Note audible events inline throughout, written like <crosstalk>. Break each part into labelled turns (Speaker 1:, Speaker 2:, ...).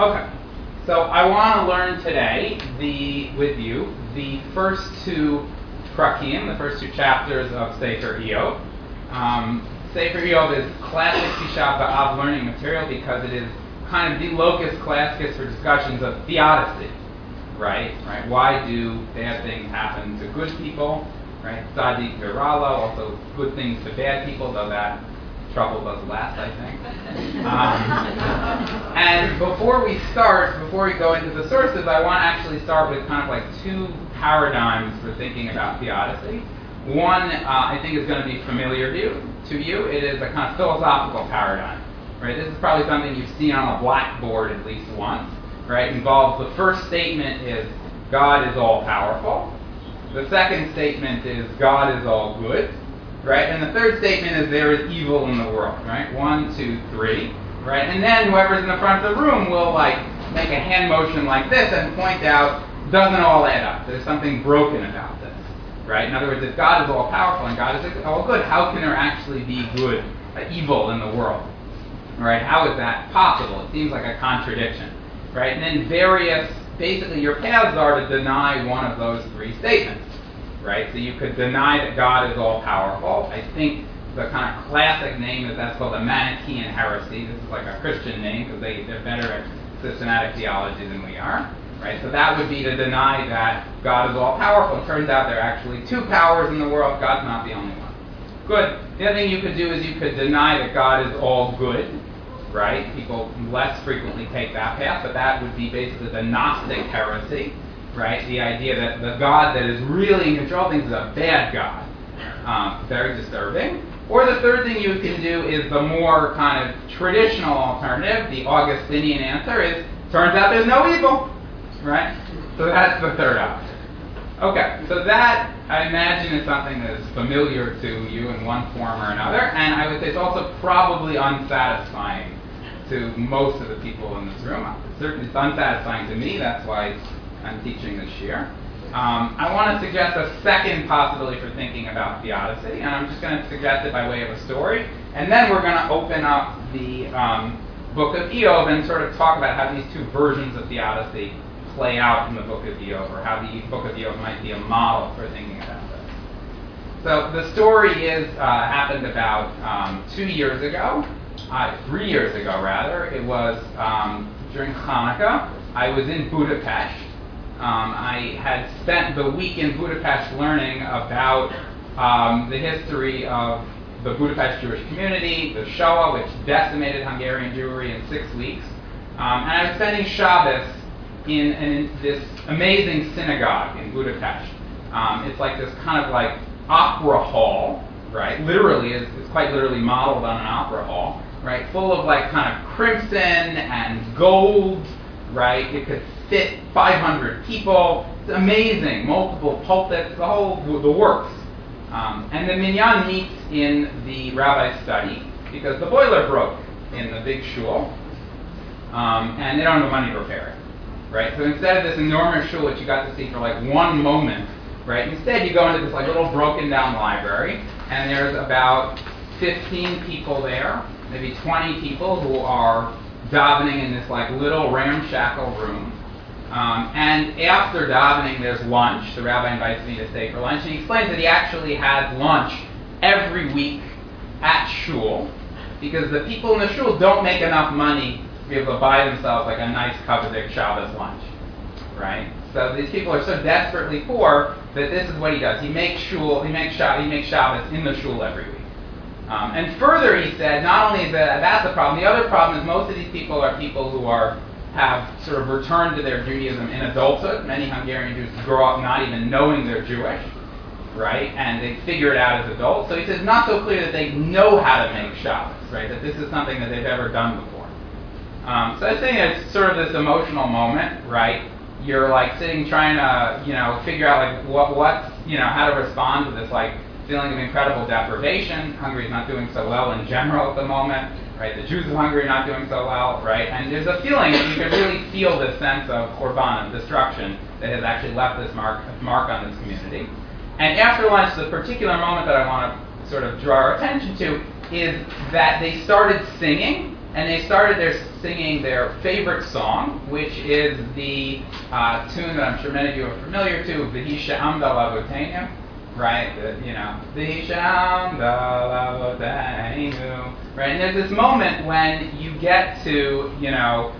Speaker 1: Okay. So I want to learn today the with you the first two prakim, the first two chapters of Sefer Iyov. Um, Sefer Iyov is classic Tisha B'Av learning material because it is kind of the locus classicus for discussions of theodicy, right? Right? Why do bad things happen to good people? Right? Tzadik virala, also good things to bad people, though that trouble does last, I think. Um, and before we start, before we go into the sources, I want to actually start with kind of like two paradigms for thinking about theodicy. One, uh, I think, is going to be familiar to you. To you, it is a kind of philosophical paradigm. Right? This is probably something you've seen on a blackboard at least once. Right? Involves the first statement is God is all powerful. The second statement is God is all good. Right? And the third statement is there is evil in the world. Right? One, two, three. Right? And then whoever's in the front of the room will like make a hand motion like this and point out doesn't all add up. There's something broken about this. Right? In other words, if God is all powerful and God is all good, how can there actually be good, uh, evil in the world? Right? How is that possible? It seems like a contradiction. Right? And then various, basically, your paths are to deny one of those three statements. Right? So you could deny that God is all powerful. I think the kind of classic name is that's called the Manichaean heresy. This is like a Christian name because they, they're better at systematic theology than we are. Right? So that would be to deny that God is all powerful. It turns out there are actually two powers in the world. God's not the only one. Good. The other thing you could do is you could deny that God is all good. Right? People less frequently take that path, but that would be basically the Gnostic heresy. Right? The idea that the God that is really in control of things is a bad God. Um, very disturbing. Or the third thing you can do is the more kind of traditional alternative, the Augustinian answer is turns out there's no evil. Right? So that's the third option. Okay, so that I imagine is something that is familiar to you in one form or another, and I would say it's also probably unsatisfying to most of the people in this room. Certainly, it's unsatisfying to me. That's why I'm teaching this year. Um, I want to suggest a second possibility for thinking about theodicy, and I'm just going to suggest it by way of a story, and then we're going to open up the um, book of Iyov and sort of talk about how these two versions of theodicy play out in the book of Iyov, or how the book of Iyov might be a model for thinking about this. So the story is uh, happened about um, two years ago, uh, three years ago rather. It was um, during Hanukkah. I was in Budapest. Um, I had spent the week in Budapest learning about um, the history of the Budapest Jewish community, the Shoah, which decimated Hungarian Jewry in six weeks. Um, and I was spending Shabbos in, in, this amazing synagogue in Budapest. Um, it's like this kind of like opera hall, right? Literally, it's, it's quite literally modeled on an opera hall, right? Full of like kind of crimson and gold, right? It could fit 500 people. It's amazing. Multiple pulpits, the whole the works. Um, and the minyan meets in the rabbi's study because the boiler broke in the big shul, um, and they don't have the money to repair it. Right? So instead of this enormous shul that you got to see for like one moment, right? Instead you go into this like little broken down library, and there's about 15 people there, maybe 20 people who are davening in this like little ramshackle room. Um, and after davening, there's lunch. The rabbi invites me to stay for lunch, and he explains that he actually has lunch every week at shul because the people in the shul don't make enough money to be able to buy themselves like a nice coveted Shabbos lunch, right? So these people are so desperately poor that this is what he does. He makes shul, he makes Shabbos, he makes Shabbos in the shul every week. Um, and further, he said, not only is that that's the problem, the other problem is most of these people are people who are have sort of returned to their Judaism in adulthood. Many Hungarian Jews grow up not even knowing they're Jewish, right? And they figure it out as adults. So he says, not so clear that they know how to make Shabbos, right? That this is something that they've ever done before. Um, so I think it's sort of this emotional moment, right? You're like sitting trying to, you know, figure out like what, what, you know, how to respond to this like feeling of incredible deprivation. Hungary is not doing so well in general at the moment right? The Jews of Hungary are not doing so well, right? And there's a feeling you can really feel this sense of churban, destruction, that has actually left this mark, mark on this community. And after lunch, the particular moment that I want to sort of draw our attention to is that they started singing, and they started their singing their favorite song, which is the uh, tune that I'm sure many of you are familiar to, V'hisha Amda Lavotenu, right? The, you know, right? And there's this moment when you get to, you know,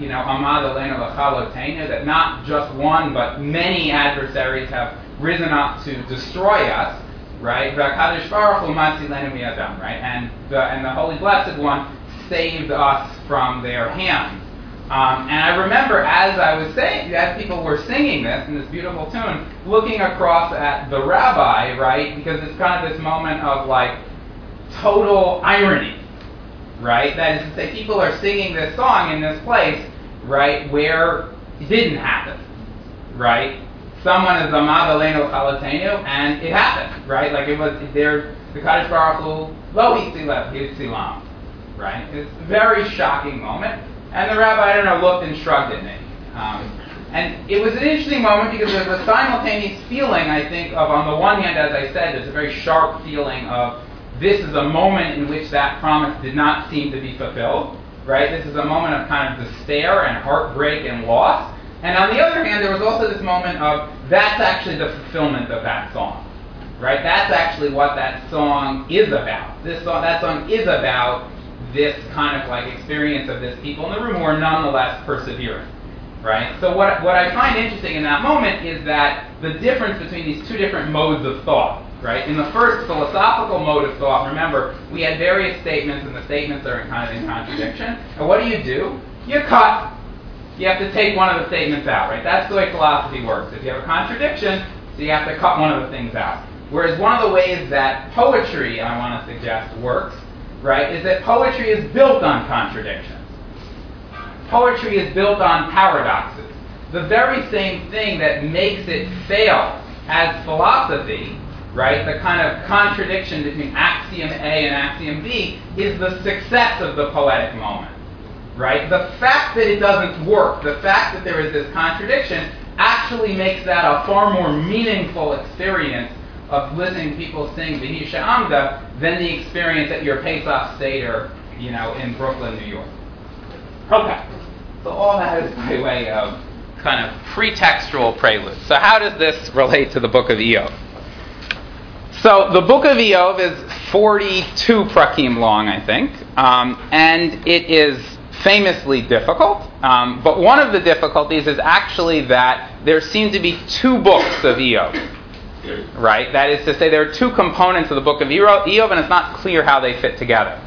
Speaker 1: you know, Amad that not just one, but many adversaries have risen up to destroy us right? Right? And the and the Holy Blessed One saved us from their hands. Um, and I remember as I was saying, as people were singing this in this beautiful tune, looking across at the rabbi, right? Because it's kind of this moment of like total irony, right? That is to say, people are singing this song in this place, right, where it didn't happen, right? someone is Amad Aleinu Chalatenu, and it happened, right? Like it was there, the Kadosh Baruch Hu, Lo Yitzilam, right? It's a very shocking moment. And the rabbi, I don't know, looked and shrugged at me. Um, and it was an interesting moment because there's a simultaneous feeling, I think, of on the one hand, as I said, there's a very sharp feeling of this is a moment in which that promise did not seem to be fulfilled, right? This is a moment of kind of despair and heartbreak and loss. And on the other hand, there was also this moment of that's actually the fulfillment of that song. Right? That's actually what that song is about. This song, that song is about this kind of like experience of this people in the room who are nonetheless persevering. Right? So what, what I find interesting in that moment is that the difference between these two different modes of thought. Right? In the first philosophical mode of thought, remember, we had various statements, and the statements are in kind of in contradiction. And what do you do? You cut you have to take one of the statements out, right? That's the way philosophy works. If you have a contradiction, so you have to cut one of the things out. Whereas one of the ways that poetry, I want to suggest, works, right, is that poetry is built on contradictions. Poetry is built on paradoxes. The very same thing that makes it fail as philosophy, right, the kind of contradiction between axiom A and axiom B, is the success of the poetic moment right? The fact that it doesn't work, the fact that there is this contradiction, actually makes that a far more meaningful experience of listening to people sing V'hisha Amda than the experience at your Pesach Seder, you know, in Brooklyn, New York. Okay. So all that is by way of kind of pretextual prelude. So how does this relate to the book of Iyov? So the book of Iyov is 42 prakim long, I think, um, and it is famously difficult. Um, but one of the difficulties is actually that there seem to be two books of Iyov. Right? That is to say, there are two components of the book of Iyov, and it's not clear how they fit together.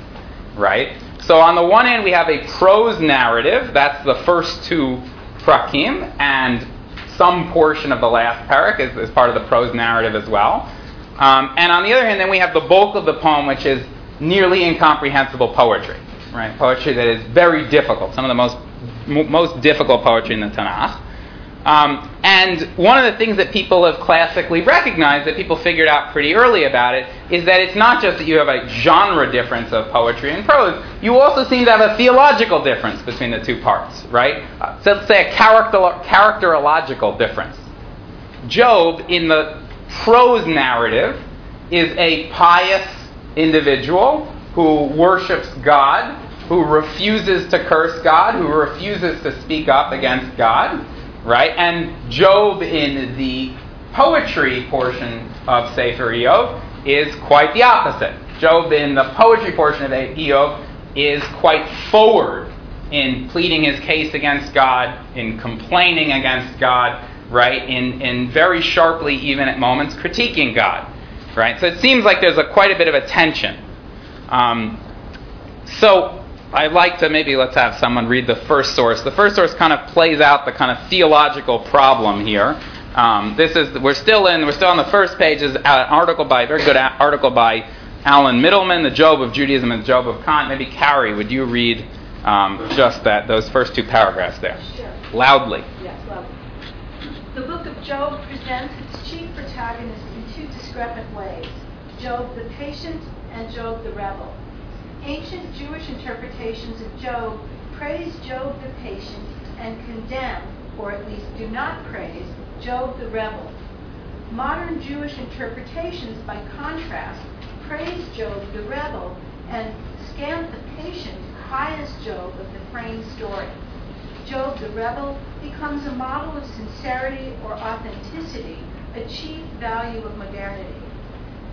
Speaker 1: Right? So, on the one hand, we have a prose narrative. That's the first two prakim, and some portion of the last parak is, is part of the prose narrative as well. Um, and on the other hand, then we have the bulk of the poem, which is nearly incomprehensible poetry right? Poetry that is very difficult, some of the most m- most difficult poetry in the Tanakh. Um, and one of the things that people have classically recognized, that people figured out pretty early about it, is that it's not just that you have a genre difference of poetry and prose, you also seem to have a theological difference between the two parts, right? Uh, so let's say a character, characterological difference. Job, in the prose narrative, is a pious individual who worships God, who refuses to curse God, who refuses to speak up against God, right? And Job in the poetry portion of Sefer Iyov is quite the opposite. Job in the poetry portion of Iyov is quite forward in pleading his case against God, in complaining against God, right? In, in very sharply, even at moments, critiquing God, right? So it seems like there's a, quite a bit of a tension. Um, so I'd like to maybe let's have someone read the first source. The first source kind of plays out the kind of theological problem here. Um, this is we're still in we're still on the first page is an article by very good article by Alan Mittleman, the Job of Judaism and the Job of Kant. Maybe Carrie, would you read um, just that those first two paragraphs there
Speaker 2: sure.
Speaker 1: loudly?
Speaker 2: Yes, loudly. The book of Job presents its chief protagonist in two discrepant ways: Job the patient and Job the rebel. Ancient Jewish interpretations of Job praise Job the patient and condemn, or at least do not praise, Job the rebel. Modern Jewish interpretations, by contrast, praise Job the rebel and scant the patient, pious Job of the framed story. Job the rebel becomes a model of sincerity or authenticity, a chief value of modernity.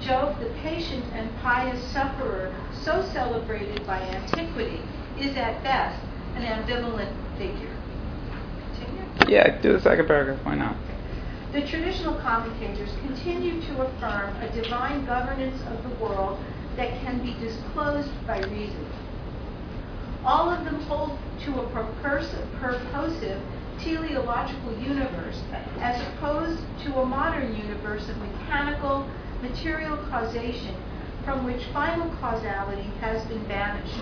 Speaker 2: Job, the patient and pious sufferer, so celebrated by antiquity, is at best an ambivalent figure. Continue?
Speaker 1: Yeah, do the second paragraph. Why not?
Speaker 2: The traditional commentators continue to affirm a divine governance of the world that can be disclosed by reason. All of them hold to a purposive teleological universe as opposed to a modern universe of mechanical material causation from which final causality has been banished.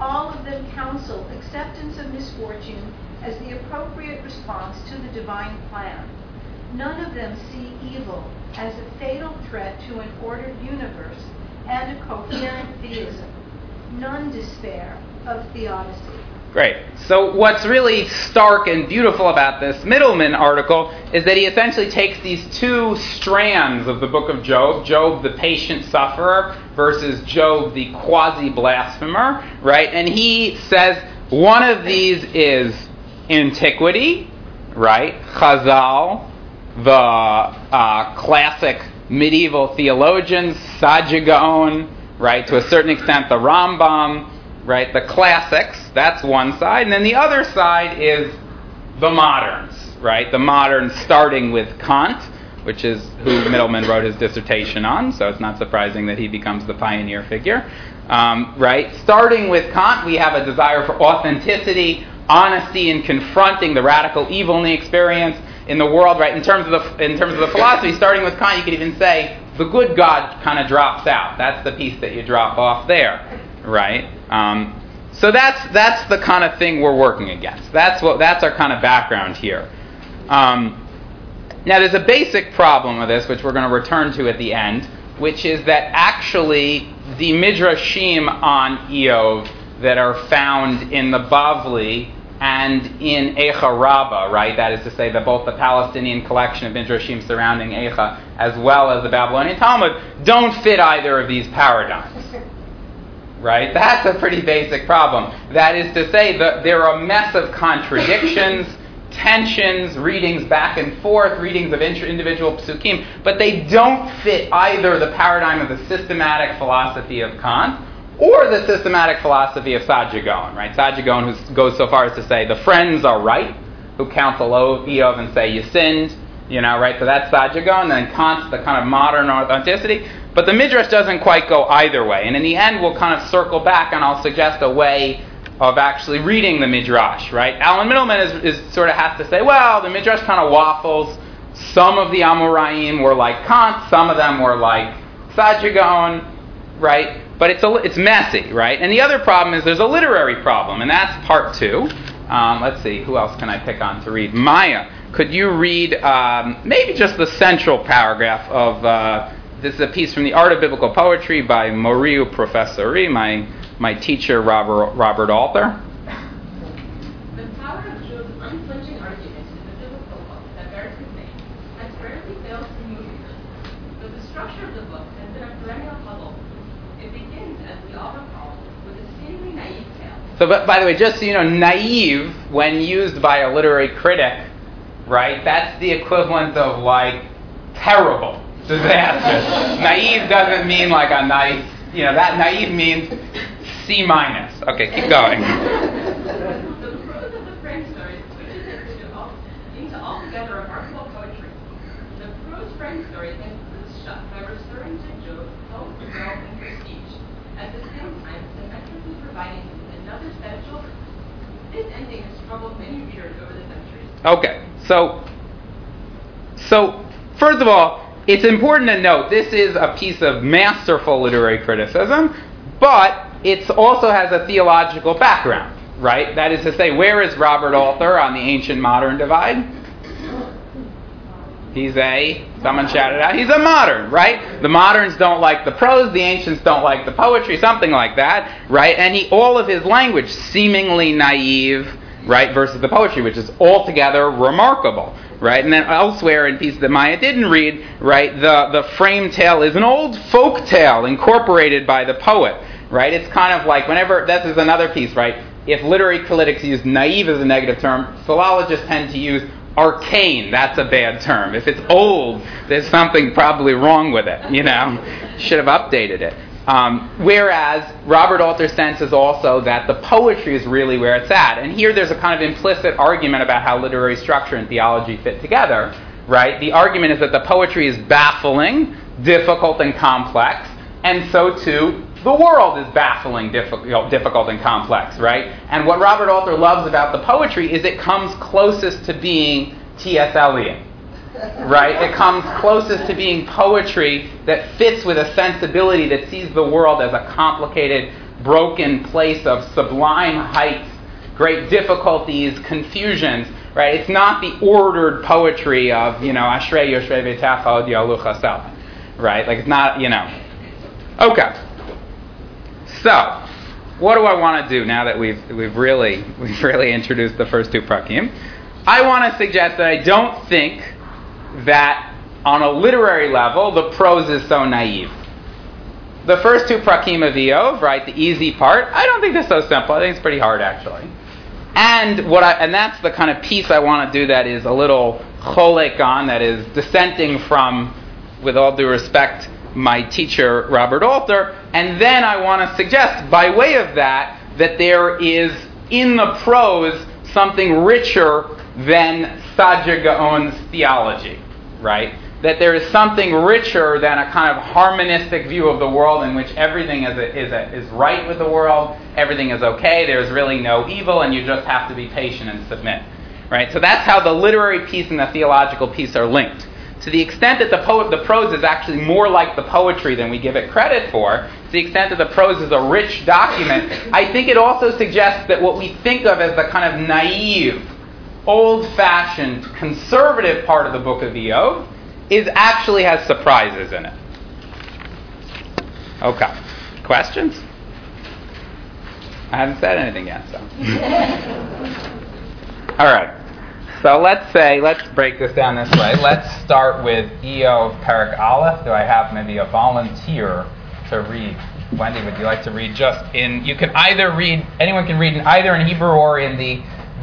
Speaker 2: All of them counsel acceptance of misfortune as the appropriate response to the divine plan. None of them see evil as a fatal threat to an ordered universe and a coherent theism. None despair of theodicy.
Speaker 1: Great. So, what's really stark and beautiful about this Mittleman article is that he essentially takes these two strands of the book of Job Job, the patient sufferer, versus Job, the quasi blasphemer, right? And he says one of these is antiquity, right? Chazal, the uh, classic medieval theologians, Saadia Gaon, right? To a certain extent, the Rambam right? The classics, that's one side. And then the other side is the moderns, right? The moderns starting with Kant, which is who Mittleman wrote his dissertation on, so it's not surprising that he becomes the pioneer figure, um, right? Starting with Kant, we have a desire for authenticity, honesty in confronting the radical evil in the experience in the world, right? In terms of the in terms of the philosophy, starting with Kant, you could even say the good God kind of drops out. That's the piece that you drop off there, right? Um, so that's that's the kind of thing we're working against. That's what that's our kind of background here. Um, now there's a basic problem with this, which we're going to return to at the end, which is that actually the midrashim on Iyov that are found in the Bavli and in Eicha Rabbah, right? That is to say that both the Palestinian collection of midrashim surrounding Eicha as well as the Babylonian Talmud don't fit either of these paradigms right? That's a pretty basic problem. That is to say, that there are a mess of contradictions, <laughs> tensions, readings back and forth, readings of individual psukim, but they don't fit either the paradigm of the systematic philosophy of Kant or the systematic philosophy of Saadia right? Saadia who goes so far as to say the friends are right, who counsel Iyov and say you sinned, you know, right? So that's Saadia Gaon, and then Kant's the kind of modern authenticity. But the Midrash doesn't quite go either way. And in the end, we'll kind of circle back and I'll suggest a way of actually reading the Midrash, right? Alan Mittleman is, is sort of has to say, well, the Midrash kind of waffles. Some of the Amoraim were like Kant, some of them were like Saadia Gaon, right? But it's, a, it's messy, right? And the other problem is there's a literary problem, and that's part two. Um, let's see, who else can I pick on to read? Maya, could you read um, maybe just the central paragraph of uh, this is a piece from the Art of Biblical Poetry by Moriu Professori, my, my teacher, Robert, Robert Alter.
Speaker 3: The power of Job's unflinching argument in the biblical book that bears his name has rarely failed to move readers. But the structure of the book has been a perennial puzzle. It begins, as we all recall, with a seemingly naive tale.
Speaker 1: So, but by the way, just so you know, naive, when used by a literary critic, right, that's the equivalent of like terrible disaster. <laughs> naive doesn't mean like a nice, you know, that naive means C minus. Okay, keep going.
Speaker 3: The prose of the frame story switches into, all, into altogether remarkable poetry. The prose frame story ends shut by restoring to Job health, wealth, and prestige. At the same time, the metric is providing another set. This ending has troubled many readers over the centuries.
Speaker 1: Okay, so so first of all, it's important to note this is a piece of masterful literary criticism, but it also has a theological background, right? That is to say, where is Robert Alter on the ancient modern divide? He's a, someone shouted out, he's a modern, right? The moderns don't like the prose, the ancients don't like the poetry, something like that, right? And he, all of his language, seemingly naive, right, versus the poetry, which is altogether remarkable, right? And then elsewhere in pieces that Maya didn't read, right, the, the frame tale is an old folk tale incorporated by the poet, right? It's kind of like whenever this is another piece, right? If literary critics use naive as a negative term, philologists tend to use arcane. That's a bad term. If it's old, there's something probably wrong with it. You know, should have updated it. Um, whereas Robert Alter's sense is also that the poetry is really where it's at. And here there's a kind of implicit argument about how literary structure and theology fit together, right? The argument is that the poetry is baffling, difficult, and complex, and so too the world is baffling, difficult, difficult and complex, right? And what Robert Alter loves about the poetry is it comes closest to being T.S. Eliot right? It comes closest to being poetry that fits with a sensibility that sees the world as a complicated, broken place of sublime heights, great difficulties, confusions, right? It's not the ordered poetry of, you know, Ashrei Yoshrei V'Techa Od Yalucha right? Like it's not, you know. Okay. So, what do I want to do now that we've we've really <laughs> we've really introduced the first two prakim? I want to suggest that I don't think that on a literary level, the prose is so naive. The first two prakim of Iyov, right, the easy part, I don't think they're so simple. I think it's pretty hard actually. And what I, and that's the kind of piece I want to do that is a little cholek on, that is dissenting from, with all due respect, my teacher Robert Alter. And then I want to suggest, by way of that, that there is in the prose something richer than Saadia Gaon's theology, right? That there is something richer than a kind of harmonistic view of the world in which everything is, a, is, a, is right with the world, everything is okay, there's really no evil, and you just have to be patient and submit. Right? So that's how the literary piece and the theological piece are linked. To the extent that the, po- the prose is actually more like the poetry than we give it credit for, to the extent that the prose is a rich document, I think it also suggests that what we think of as the kind of naive, old fashioned, conservative part of the book of Iyov is actually has surprises in it. Okay. Questions? I haven't said anything yet, so. <laughs> All right. So let's say, let's break this down this way. Let's start with Iyov Perak Aleph. Do I have maybe a volunteer to read? Wendy, would you like to read just in, you can either read, anyone can read in either in Hebrew or in the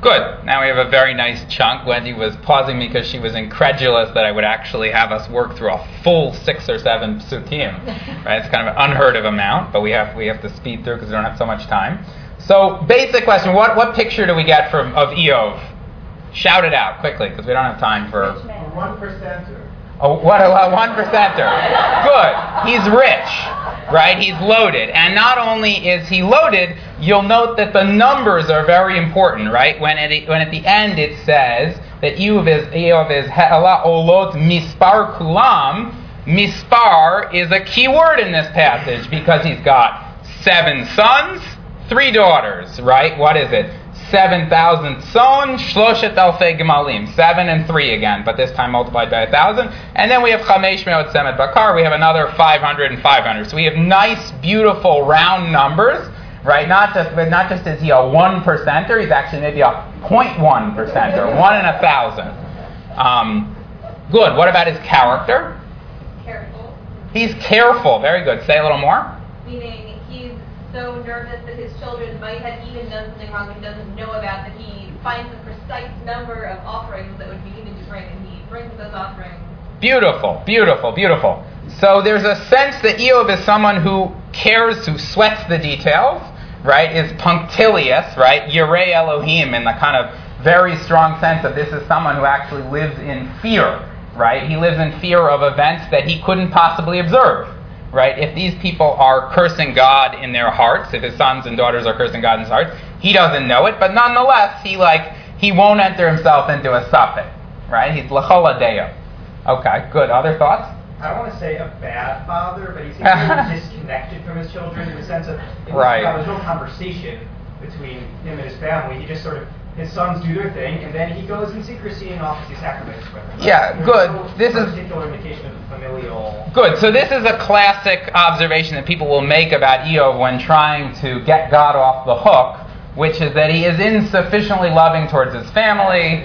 Speaker 1: Good. Now we have a very nice chunk. Wendy was pausing me because she was incredulous that I would actually have us work through a full six or seven psukim. <laughs> Right? It's kind of an unheard of amount, but we have we have to speed through because we don't have so much time. So, basic question: What what picture do we get from of Iyov? Shout it out quickly because we don't have time for.
Speaker 4: One percenter.
Speaker 1: Oh, what a, a one percenter. Good. He's rich, right? He's loaded. And not only is he loaded, you'll note that the numbers are very important, right? When at, when at the end it says that Iyov is, Eov Olot Mispar Kulam, Mispar is a key word in this passage because he's got seven sons, three daughters, right? What is it? 7,000 son, shloshet alfei gemalim. Seven and three again, but this time multiplied by a thousand. And then we have chamesh meot semet bakar. We have another 500 and 500. So we have nice, beautiful, round numbers, right? Not just, but not just is he a one percenter, he's actually maybe a 0.1 percenter, one in a thousand. Um, good. What about his character?
Speaker 3: Careful.
Speaker 1: He's careful. Very good. Say a little more.
Speaker 3: Meaning so nervous that his children might have even done something wrong he doesn't know about that he finds the precise number of offerings that would be needed to bring and he brings those offerings.
Speaker 1: Beautiful, beautiful, beautiful. So there's a sense that Iyov is someone who cares, who sweats the details, right? Is punctilious, right? Yirei Elohim in the kind of very strong sense of this is someone who actually lives in fear, right? He lives in fear of events that he couldn't possibly observe, right? If these people are cursing God in their hearts, if his sons and daughters are cursing God in his hearts, he doesn't know it, but nonetheless, he like he won't enter himself into a suffix, right? He's lacholadeo. Okay, good. Other thoughts?
Speaker 4: I don't want to say a bad father, but he <laughs> seems disconnected from his children in the sense of
Speaker 1: Right.
Speaker 4: There was no conversation between him and his family. He just sort of his sons do their thing, and then he goes in secrecy and offers these sacraments with them.
Speaker 1: Yeah,
Speaker 4: There's
Speaker 1: good.
Speaker 4: No
Speaker 1: This is-
Speaker 4: particular indication of familial.
Speaker 1: Good. So this is a classic observation that people will make about Iyov when trying to get God off the hook, which is that he is insufficiently loving towards his family.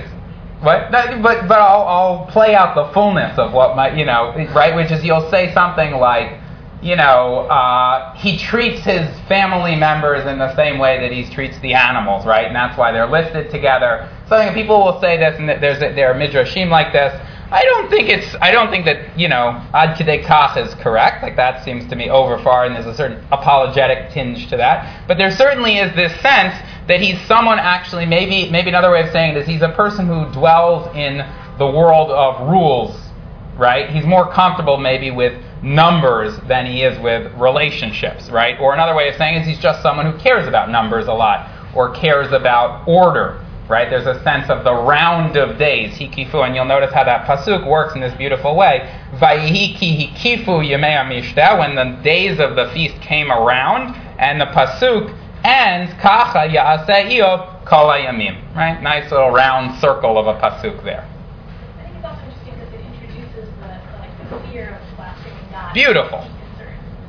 Speaker 1: What? That- But but I'll, I'll play out the fullness of what my you know right, which is you'll say something like, you know, uh, he treats his family members in the same way that he treats the animals, right? And that's why they're listed together. Something people will say this, and there's a, there are midrashim like this. I don't think it's. I don't think that you know ad kach is correct. Like that seems to me over far, and there's a certain apologetic tinge to that. But there certainly is this sense that he's someone actually. Maybe maybe another way of saying it is he's a person who dwells in the world of rules, right? He's more comfortable maybe with numbers than he is with relationships, right? Or another way of saying is he's just someone who cares about numbers a lot or cares about order right? There's a sense of the round of days, hikifu, and you'll notice how that pasuk works in this beautiful way. Vayihiki hikifu yemei mishta, when the days of the feast came around, and the pasuk ends kacha yaaseh Iyov kol hayamim, right? Nice little round circle of a pasuk there.
Speaker 5: I think it's also interesting because it introduces the, the, like, the fear of blaspheming God.
Speaker 1: Beautiful.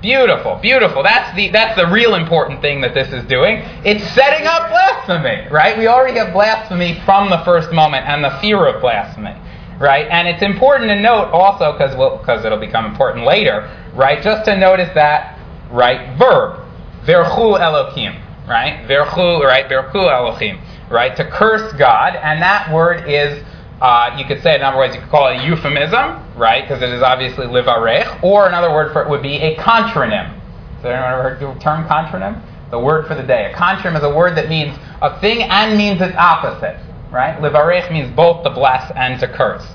Speaker 1: Beautiful, beautiful. That's the that's the real important thing that this is doing. It's setting up blasphemy, right? We already have blasphemy from the first moment and the fear of blasphemy, right? And it's important to note also because we'll, cause it'll become important later, right? Just to notice that right verb, verchu Elohim, right? Verchu, right? Verchu Elohim, right? To curse God, and that word is uh, you could say it in other ways, you could call it a euphemism, right? Because it is obviously livarech. Or another word for it would be a contronym. So anyone ever heard the term contronym? The word for the day. A contronym is a word that means a thing and means its opposite, right? Livarech means both to bless and to curse.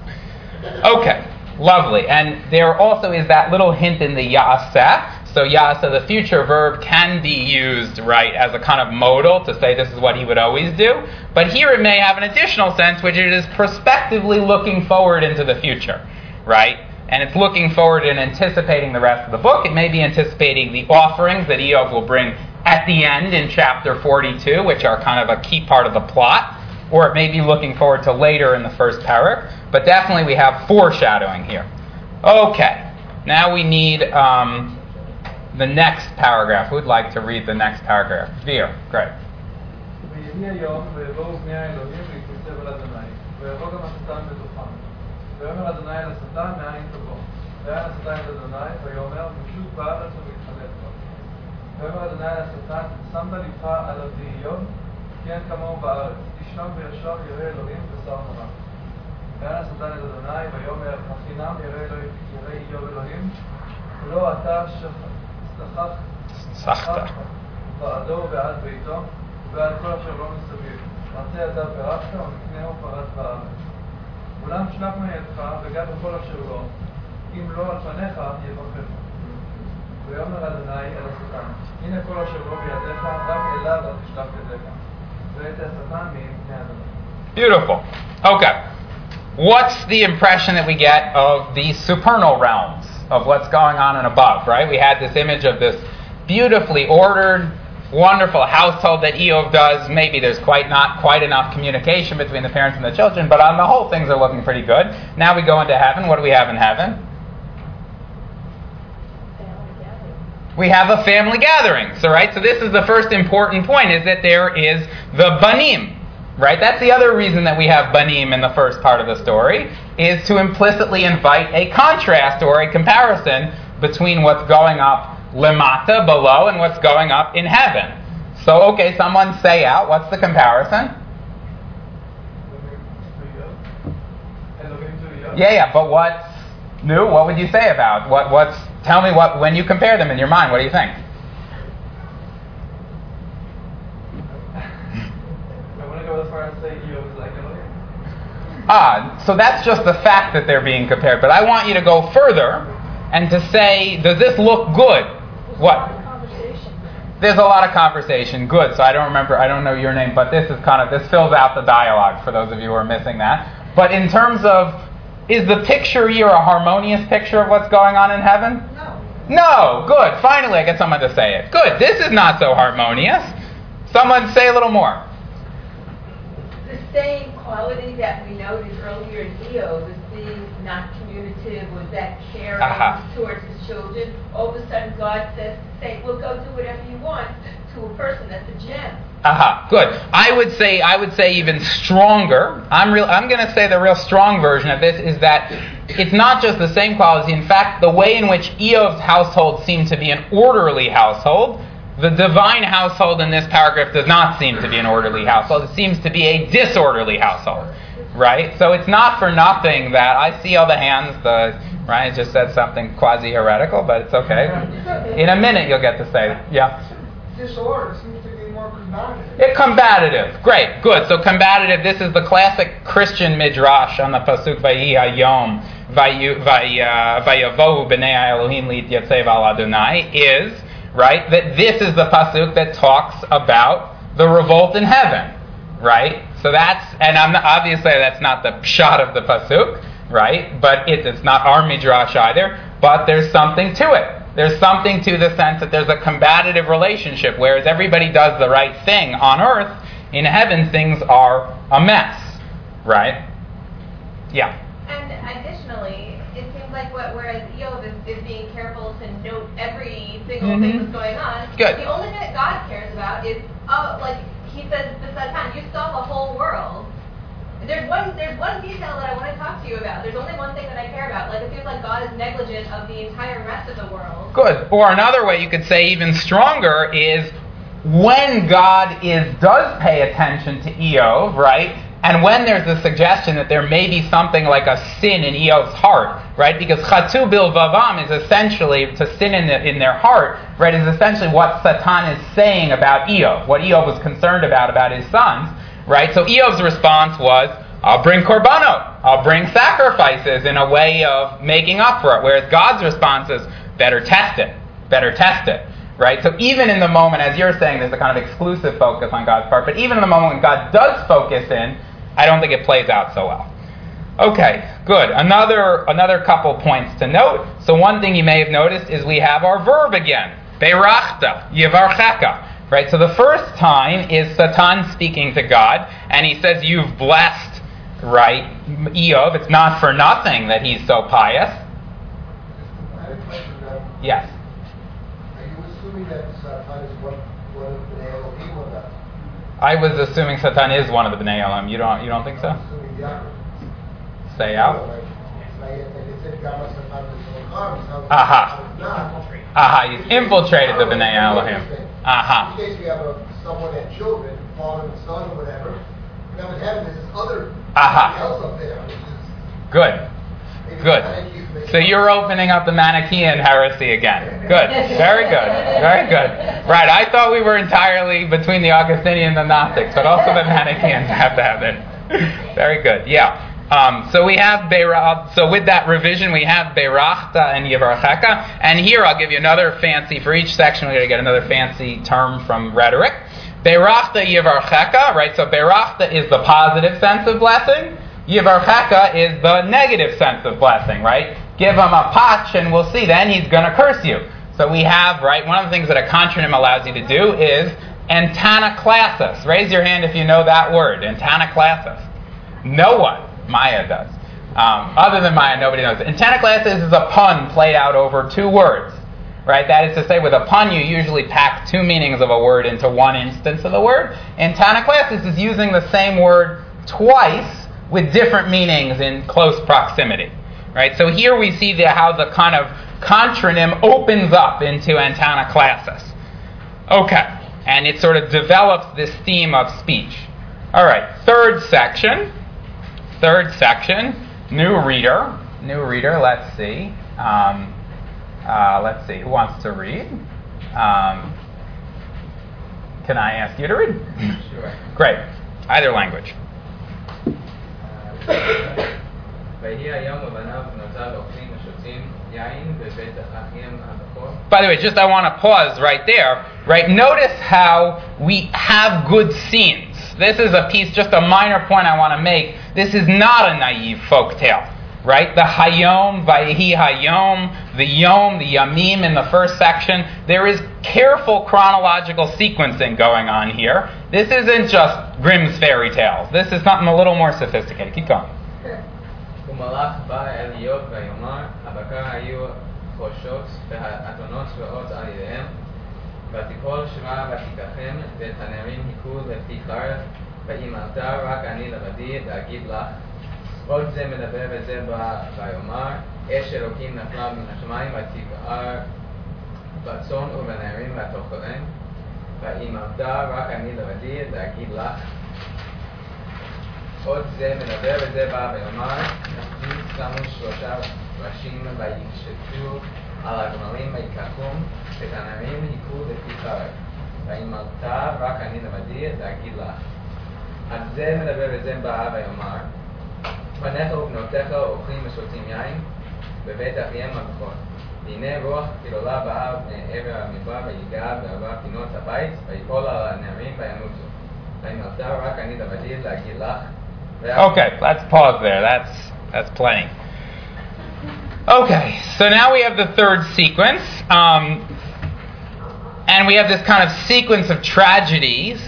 Speaker 1: Okay, lovely. And there also is that little hint in the ya'aseh. So yeah, so the future verb, can be used, right, as a kind of modal to say this is what he would always do. But here it may have an additional sense, which it is prospectively looking forward into the future, right? And it's looking forward and anticipating the rest of the book. It may be anticipating the offerings that Iyov will bring at the end in chapter 42, which are kind of a key part of the plot. Or it may be looking forward to later in the first parak. But definitely we have foreshadowing here. Okay, now we need um, the next paragraph. Who would like to read the next paragraph? Veer, great.
Speaker 6: ויהי היום ויבואו בני האלוהים להתייצב על אדוני ויבוא גם השטן בתוכם ויאמר אדוני אל השטן מאין תבוא ויען השטן את אדוני ויאמר משוט בארץ ומתחלף בה ויאמר אדוני אל השטן שמת לבך על עבדי איוב כי אין כמוהו בארץ איש שם וישר ירא אלוהים ושר נורא ויען השטן את אדוני ויאמר החינם ירא אלוהים- ירא איוב אלוהים לא אתה שכח
Speaker 1: סחת.
Speaker 6: בעדו ובעד ביתו, ובעד כל אשר לא מסביב. מעשה ידיו ברכת, ומקנהו פרץ בארץ. אולם שלח מידך, וגע בכל אשר לא, אם לא על פניך, יברכך. ויאמר אדוני אל השטן, הנה כל אשר לא בידיך, רק אליו אל תשלח ידיך. ואת השטן מפני אדוני.
Speaker 1: Beautiful. Okay. What's the impression that we get of the supernal realms, Of what's going on and above, right? We had this image of this beautifully ordered, wonderful household that Iyov does. Maybe there's quite not quite enough communication between the parents and the children, but on the whole, things are looking pretty good. Now we go into heaven. What do we have in heaven? We have a family gathering. So, right? So, this is the first important point is that there is the banim right? That's the other reason that we have banim in the first part of the story, is to implicitly invite a contrast or a comparison between what's going up lemata, below, and what's going up in heaven. So, okay, someone say out, what's the comparison? Yeah, yeah, but what's new? What would you say about what? What's? Tell me what when you compare them in your mind. What do you think?
Speaker 6: Far as say Iyov is like
Speaker 1: ah, so that's just the fact that they're being compared. But I want you to go further and to say, does this look good? What? There's a lot of conversation. Good. So I don't remember, I don't know your name, but this is kind of, this fills out the dialogue for those of you who are missing that. But in terms of, is the picture here a harmonious picture of what's going on in heaven?
Speaker 2: No.
Speaker 1: No. Good. Finally, I get someone to say it. Good. This is not so harmonious. Someone say a little more.
Speaker 7: The same quality that we noted earlier in Eo, was being not communicative, was that caring
Speaker 1: Aha.
Speaker 7: towards his children. All of a sudden, God says, "Say, well, go do whatever you want to a person that's a gem."
Speaker 1: Aha, good. I would say I would say even stronger. I'm real I'm going to say the real strong version of this is that it's not just the same quality. In fact, the way in which Iyov's household seemed to be an orderly household, the divine household in this paragraph does not seem to be an orderly household. It seems to be a disorderly household. Right? So it's not for nothing that I see all the hands, the Ryan just said something quasi heretical, but it's okay. In a minute you'll get to say, yeah.
Speaker 8: Disorder seems to be more combative.
Speaker 1: Yeah, combative. Great, good. So combative. This is the classic Christian midrash on the pasuk Vayi Hayom Vayavohu b'nei Elohim li'yatzev al Adonai is right that this is the pasuk that talks about the revolt in heaven, right? So that's and I'm not, obviously that's not the pshat of the pasuk, right? But it, it's not our midrash either. But there's something to it. There's something to the sense that there's a combative relationship, whereas everybody does the right thing on earth, in heaven things are a mess, right? Yeah.
Speaker 5: Like what whereas Iyov is, is being careful to note every single thing
Speaker 1: Mhm.
Speaker 5: that's going on.
Speaker 1: Good.
Speaker 5: The only thing that God cares about is oh like he says the Satan, you saw the whole world. There's one there's one detail that I want to talk to you about. There's only one thing that I care about. Like it seems like God is negligent of the entire rest of the world.
Speaker 1: Good. Or another way you could say even stronger is when God is does pay attention to Iyov, right? And when there's a suggestion that there may be something like a sin in Iyov's heart, right? Because chatu bil vavam is essentially to sin in, the, in their heart, right? Is essentially what Satan is saying about Iyov, what Iyov was concerned about about his sons, right? So Iyov's response was, "I'll bring korbanot, I'll bring sacrifices in a way of making up for it." Whereas God's response is, "Better test it, better test it." Right? So even in the moment, as you're saying, there's a kind of exclusive focus on God's part, but even in the moment when God does focus in, I don't think it plays out so well. Okay, good. Another another couple points to note. So one thing you may have noticed is we have our verb again. Beirachta, yivarcheka. Right? So the first time is Satan speaking to God, and he says, You've blessed, right, Iyov. It's not for nothing that he's so pious.
Speaker 8: I had a question about,
Speaker 1: Yes.
Speaker 8: are you assuming that Satan is one of the Elohim or not?
Speaker 1: I was assuming Satan is one of the Bnei Elohim. You don't you don't think so?
Speaker 8: I'm assuming the opposite.
Speaker 1: Say out. Aha.
Speaker 8: not.
Speaker 1: Aha, he's infiltrated the Bnei Elohim. Aha.
Speaker 8: In case we have a, someone had children, father and son or whatever, now in heaven there's this other
Speaker 1: Aha.
Speaker 8: else up there,
Speaker 1: Good. Good. So you're opening up the Manichaean heresy again. Good. Very good. Very good. Right. I thought we were entirely between the Augustinian and the Gnostics, but also the Manichaeans have to have it. Very good. Yeah. Um, so we have Beirach. So with that revision, we have Beirachta and Yivarcheka. And here I'll give you another fancy for each section. We're going to get another fancy term from rhetoric. Beirachta Yivarcheka. Right. So Beirachta is the positive sense of blessing. Yivarcheka is the negative sense of blessing, right? Give him a potch and we'll see, then he's going to curse you. So we have, right, one of the things that a contronym allows you to do is antanaclasis. Raise your hand if you know that word, antanaclasis. No one. Maya does. Um, other than Maya, nobody knows. Antanaclasis is a pun played out over two words. Right? That is to say, with a pun, you usually pack two meanings of a word into one instance of the word. Antanaclasis is using the same word twice with different meanings in close proximity. Right? So here we see the, how the kind of contronym opens up into antanaclasis. Okay. And it sort of develops this theme of speech. All right. Third section. Third section. New reader. New reader. Let's see. Um, uh, let's see. Who wants to read? Um, can I ask you to read?
Speaker 4: Sure.
Speaker 1: Great. Either language. By the way, just I want to pause right there. Right, notice how we have good scenes. This is a piece, just a minor point I want to make. This is not a naive folk tale, right? The Hayom, Vayehi Hayom, the Yom, the Yamim in the first section. There is careful chronological sequencing going on here. This isn't just Grimm's fairy tales. This is something a little more sophisticated. Keep going.
Speaker 9: ומלאך בא אל איוב ויאמר, הבקר היו חורשות והאתונות שבעות על ידיהם, ותיפול שמע ותיקחם, ואת הנערים היכו לפי חרב, ואימלת רק אני לבדי, ואגיד לך, עוד זה מדבר וזה בא ויאמר, אש אלוקים נפלה מן השמיים, ותבער בצאן ובנערים ותאכלם, ואימלת רק אני לבדי, ואגיד לך, עוד זה מדבר וזה בא ואומר, נשים שמו שלושה ראשים ויקשטו על הגמלים ויקחום, ואת הנערים היכו לפי חרב. ואימלת רק אני לבדי להגיד לך. על זה מדבר וזה בא ואומר, בניך ובנותיך אוכלים ושותים יין בבית אחיהם הבכור. והנה רוח כלולה באה מעבר המדבר ויגע בארבע פינות הבית, ויפול על הנערים וימותו. ואימלת רק אני לבדי להגיד לך,
Speaker 1: Okay, let's pause there. That's that's plenty. Okay, so now we have the third sequence, um, and we have this kind of sequence of tragedies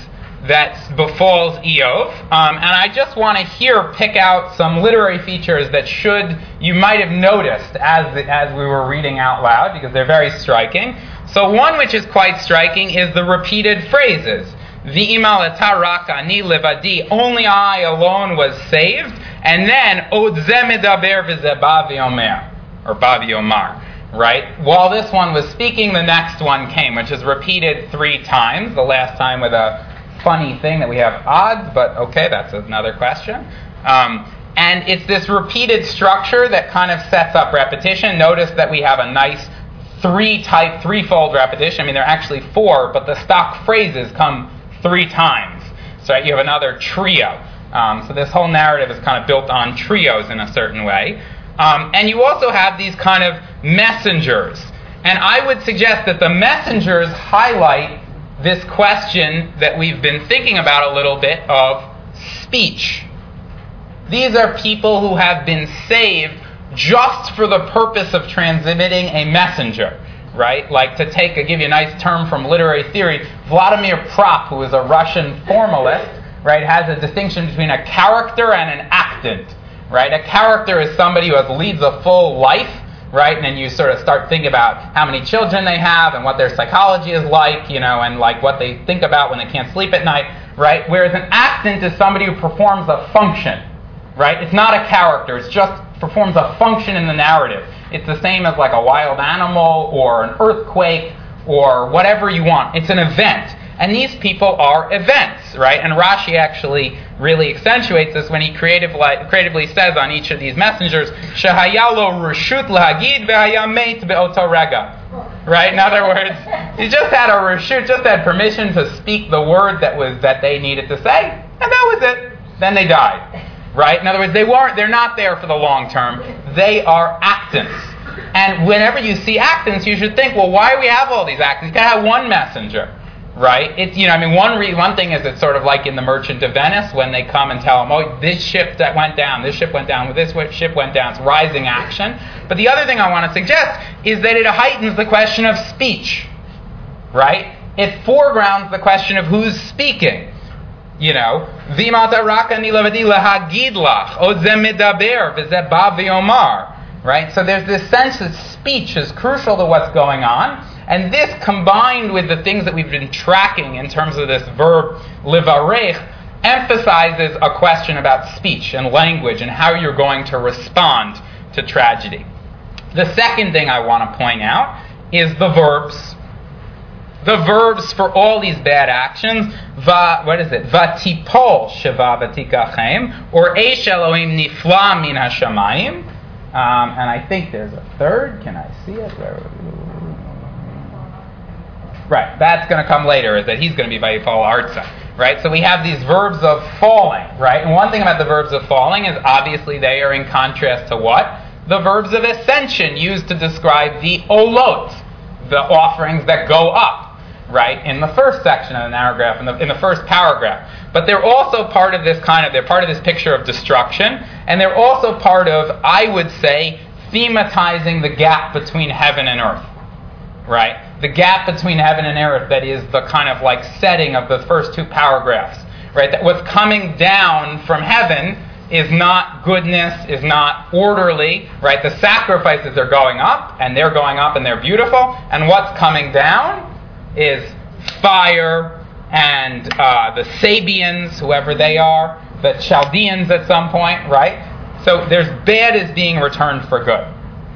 Speaker 1: that befalls Iyov. Um, and I just want to here pick out some literary features that should you might have noticed as as we were reading out loud because they're very striking. So one which is quite striking is the repeated phrases. V'imal raka ni levadi, only I alone was saved, and then od medaber v'zebavi or bavi omar, right? While this one was speaking, the next one came, which is repeated three times. The last time with a funny thing that we have odds, but okay, that's another question. Um, and it's this repeated structure that kind of sets up repetition. Notice that we have a nice three type, threefold repetition. I mean, there are actually four, but the stock phrases come three times. So you have another trio. Um, so this whole narrative is kind of built on trios in a certain way. Um, and you also have these kind of messengers. And I would suggest that the messengers highlight this question that we've been thinking about a little bit of speech. These are people who have been saved just for the purpose of transmitting a messenger right? Like to take, a, give you a nice term from literary theory, Vladimir Propp, who is a Russian formalist, right, has a distinction between a character and an actant, right? A character is somebody who has, leads a full life, right? And then you sort of start thinking about how many children they have and what their psychology is like, you know, and like what they think about when they can't sleep at night, right? Whereas an actant is somebody who performs a function, right? It's not a character, it's just performs a function in the narrative. It's the same as like a wild animal or an earthquake or whatever you want. It's an event. And these people are events, right? And Rashi actually really accentuates this when he creatively, creatively says on each of these messengers, Shahayalo Rashut Lahagid Rega. Right? In other words, he just had a reshut, just had permission to speak the word that was that they needed to say, and that was it. Then they died right? In other words, they weren't, they're not there for the long term. They are actants. And whenever you see actants, you should think, well, why do we have all these actants? You gotta have one messenger, right? You know, I mean, one, re- one thing is it's sort of like in the Merchant of Venice when they come and tell them, oh, this ship that went down, this ship went down, this ship went down. It's rising action. But the other thing I want to suggest is that it heightens the question of speech, right? It foregrounds the question of who's speaking you know. Right? So there's this sense that speech is crucial to what's going on. And this combined with the things that we've been tracking in terms of this verb livarech emphasizes a question about speech and language and how you're going to respond to tragedy. The second thing I want to point out is the verbs the verbs for all these bad actions. Va, what is it? Vatipol sheva vatikachem, or Eish Elohim nifla min hashamayim. Um, and I think there's a third. Can I see it? Right, that's going to come later, is that he's going to be Vayifal Arza. Right, so we have these verbs of falling, right? And one thing about the verbs of falling is obviously they are in contrast to what? The verbs of ascension used to describe the olot, the offerings that go up, right? In the first section of the paragraph, in the, in the first paragraph. But they're also part of this kind of, they're part of this picture of destruction, and they're also part of, I would say, thematizing the gap between heaven and earth, right? The gap between heaven and earth that is the kind of like setting of the first two paragraphs, right? That what's coming down from heaven is not goodness, is not orderly, right? The sacrifices are going up, and they're going up and they're beautiful, and what's coming down is fire and uh, the Sabians, whoever they are, the Chaldeans at some point, right? So there's bad is being returned for good.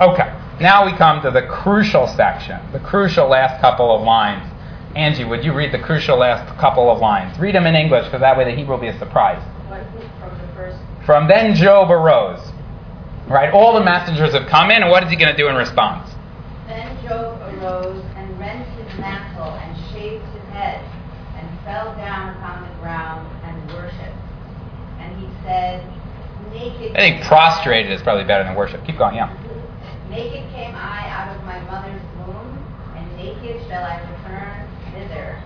Speaker 1: Okay, now we come to the crucial section, the crucial last couple of lines. Angie, would you read the crucial last couple of lines? Read them in English, because that way the Hebrew will be a surprise.
Speaker 7: From the first,
Speaker 1: From then Job arose. Right, all the messengers have come in, and what is he going to do in response?
Speaker 10: Then Job arose and rent his mantle and shaved his head and fell down upon the ground and worshipped. And he said, Naked.
Speaker 1: I think prostrated is probably better than worship. Keep going, yeah.
Speaker 10: Naked came I out of my mother's womb, and naked shall I return thither.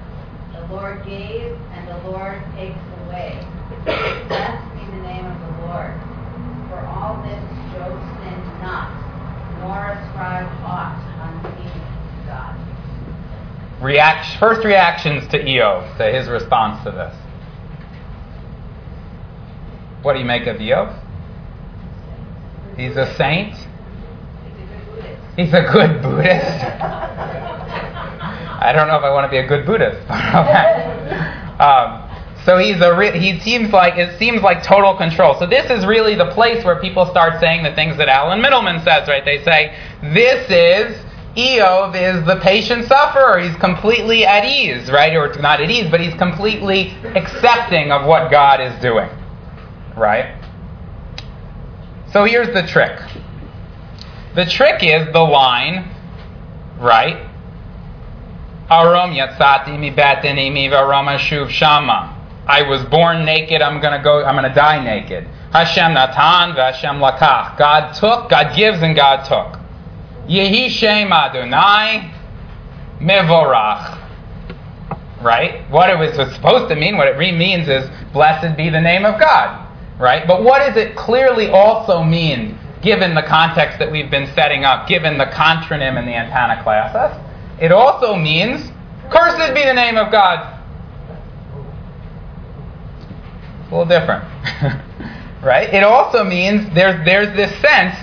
Speaker 10: The Lord gave, and the Lord takes away. Blessed be the name of the Lord. For all this Job sinned not, nor ascribed aught unseemly to God.
Speaker 1: React, first reactions to Iyov, to his response to this. What do you make of Iyov? He's a saint.
Speaker 10: He's a good Buddhist.
Speaker 1: I don't know if I want to be a good Buddhist. <laughs> um, so he's a re- he seems like it seems like total control. So this is really the place where people start saying the things that Alan Mittleman says, right? They say this is Iyov is the patient sufferer. He's completely at ease, right? Or not at ease, but he's completely accepting of what God is doing, right? So here's the trick. The trick is the line, right? Arom yatsati mi batini mi varama shuv shama. I was born naked. I'm gonna go. I'm gonna die naked. Hashem natan v'Hashem lakach. God took. God gives, and God took. Yehi Shem Adonai Mevorach. Right? What it was supposed to mean, what it really means is, blessed be the name of God. Right? But what does it clearly also mean, given the context that we've been setting up, given the contronym in the Antanaclasis? It also means, cursed be the name of God. It's a little different. <laughs> right? It also means there's, there's this sense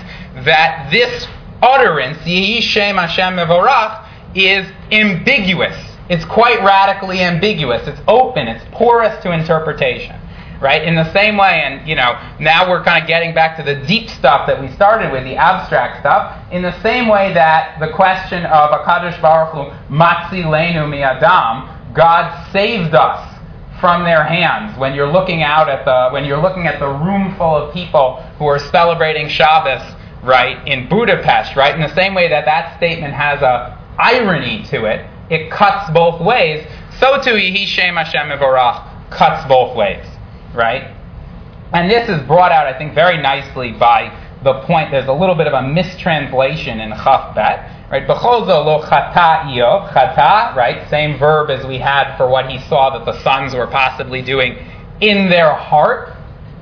Speaker 1: that this utterance, Yehi Shem Hashem Mevorach, is ambiguous. It's quite radically ambiguous. It's open. It's porous to interpretation. Right? In the same way, and you know, now we're kind of getting back to the deep stuff that we started with, the abstract stuff. In the same way that the question of Akadosh Baruch Hu, Matzi Leinu Mi Adam, God saved us from their hands. When you're looking out at the, when you're looking at the room full of people who are celebrating Shabbos, right, in Budapest, right? In the same way that that statement has a irony to it, it cuts both ways. So too, Yehi Shem Hashem Mevorach cuts both ways, right? And this is brought out, I think, very nicely by the point. There's a little bit of a mistranslation in Chaf Bet, right? Bechozo lo chata Iyov, chata, right? Same verb as we had for what he saw that the sons were possibly doing in their heart,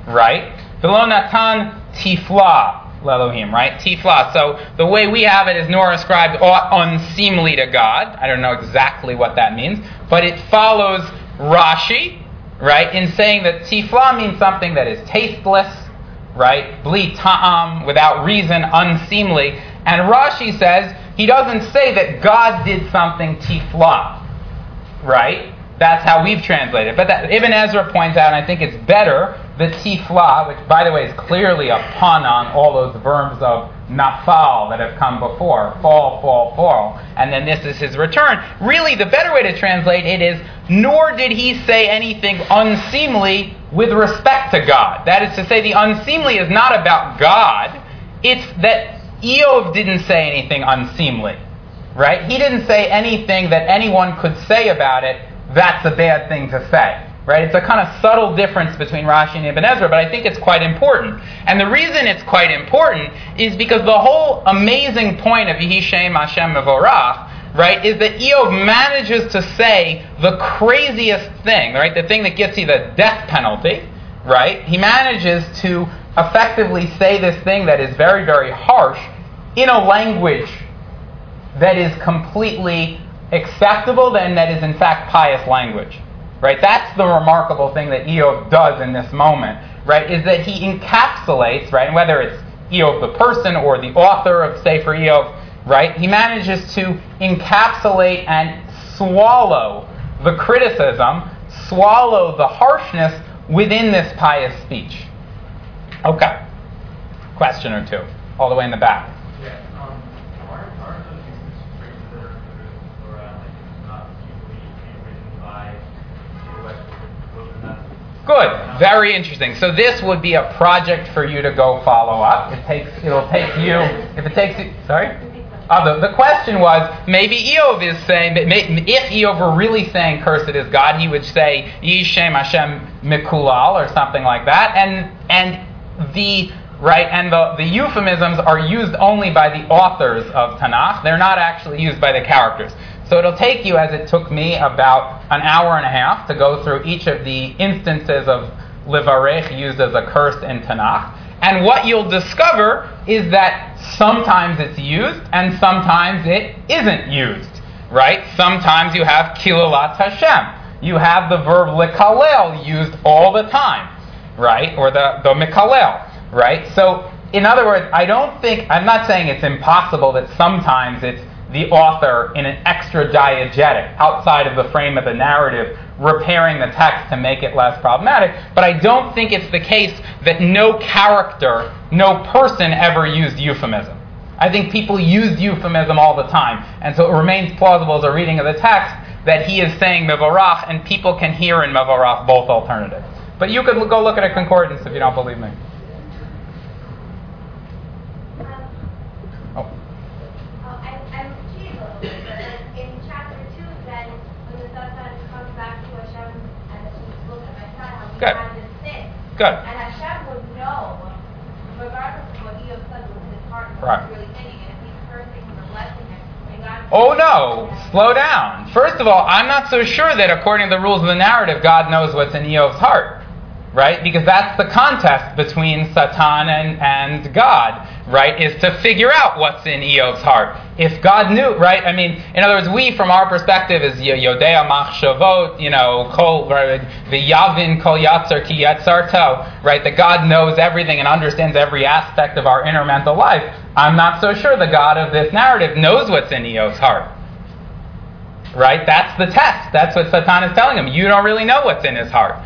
Speaker 1: right? Velo natan tifla, Elohim, right? Tifla. So the way we have it is nor ascribed aught unseemly to God. I don't know exactly what that means, but it follows Rashi, right, in saying that tifla means something that is tasteless, right? Bli ta'am, without reason, unseemly. And Rashi says he doesn't say that God did something tifla, right? That's how we've translated. But that, Ibn Ezra points out, and I think it's better, the tifla, which by the way is clearly a pun on all those verbs of nafal that have come before, fall, fall, fall, and then this is his return. Really, the better way to translate it is, nor did he say anything unseemly with respect to God. That is to say, the unseemly is not about God, it's that Iyov didn't say anything unseemly. right? He didn't say anything that anyone could say about it, that's a bad thing to say. Right? It's a kind of subtle difference between Rashi and Ibn Ezra, but I think it's quite important. And the reason it's quite important is because the whole amazing point of Yehishem Hashem Mevorach, right, is that Iyov manages to say the craziest thing, right, the thing that gets you the death penalty, right? He manages to effectively say this thing that is very, very harsh in a language that is completely acceptable and that is in fact pious language. Right? That's the remarkable thing that Iyov does in this moment, right? Is that he encapsulates, right, and whether it's Iyov the person or the author of Sefer Iyov, right, he manages to encapsulate and swallow the criticism, swallow the harshness within this pious speech. Okay. Question or two, all the way in the back.
Speaker 11: Yeah, um, aren't, aren't those uses phrases that are included in the Torah, like, not usually being written by the wilderness?
Speaker 1: Good. Very interesting. So this would be a project for you to go follow up. It takes. It'll take you. If it takes you. Sorry. Uh, the, the question was maybe Iyov is saying if Iyov were really saying cursed is God, he would say Yishem Hashem Mikulal or something like that, and and the right and the, the euphemisms are used only by the authors of Tanakh. They're not actually used by the characters. So it'll take you, as it took me, about an hour and a half to go through each of the instances of Livarech used as a curse in Tanakh. And what you'll discover is that sometimes it's used and sometimes it isn't used. Right? Sometimes you have Kilalat Hashem. You have the verb likalel used all the time. Right? Or the, the mikalel. Right? So, in other words, I don't think, I'm not saying it's impossible that sometimes it's the author in an extra diegetic outside of the frame of the narrative repairing the text to make it less problematic. But i don't think it's the case that no character no person ever used euphemism. I think people used euphemism all the time. And so it remains plausible as a reading of the text that he is saying mevorach and people can hear in mevorach both alternatives. But you could go look at a concordance if you don't believe me Good. Good.
Speaker 10: And Hashem would know, regardless of what Iyov said with his heart,
Speaker 1: Right.
Speaker 10: he's really thinking, and if he's cursing or blessing him.
Speaker 1: Oh no, slow down. First of all, I'm not so sure that according to the rules of the narrative, God knows what's in Iyov's heart. Right? Because that's the contest between Satan and, and God, right? Is to figure out what's in Iyov's heart. If God knew, right? I mean, in other words, we, from our perspective, is Yodea Machshavot, you know, Kol, V'yavin Kol Yatzer Ki Yatzarto, right? That God knows everything and understands every aspect of our inner mental life. I'm not so sure the God of this narrative knows what's in Iyov's heart. Right? That's the test. That's what Satan is telling him. You don't really know what's in his heart.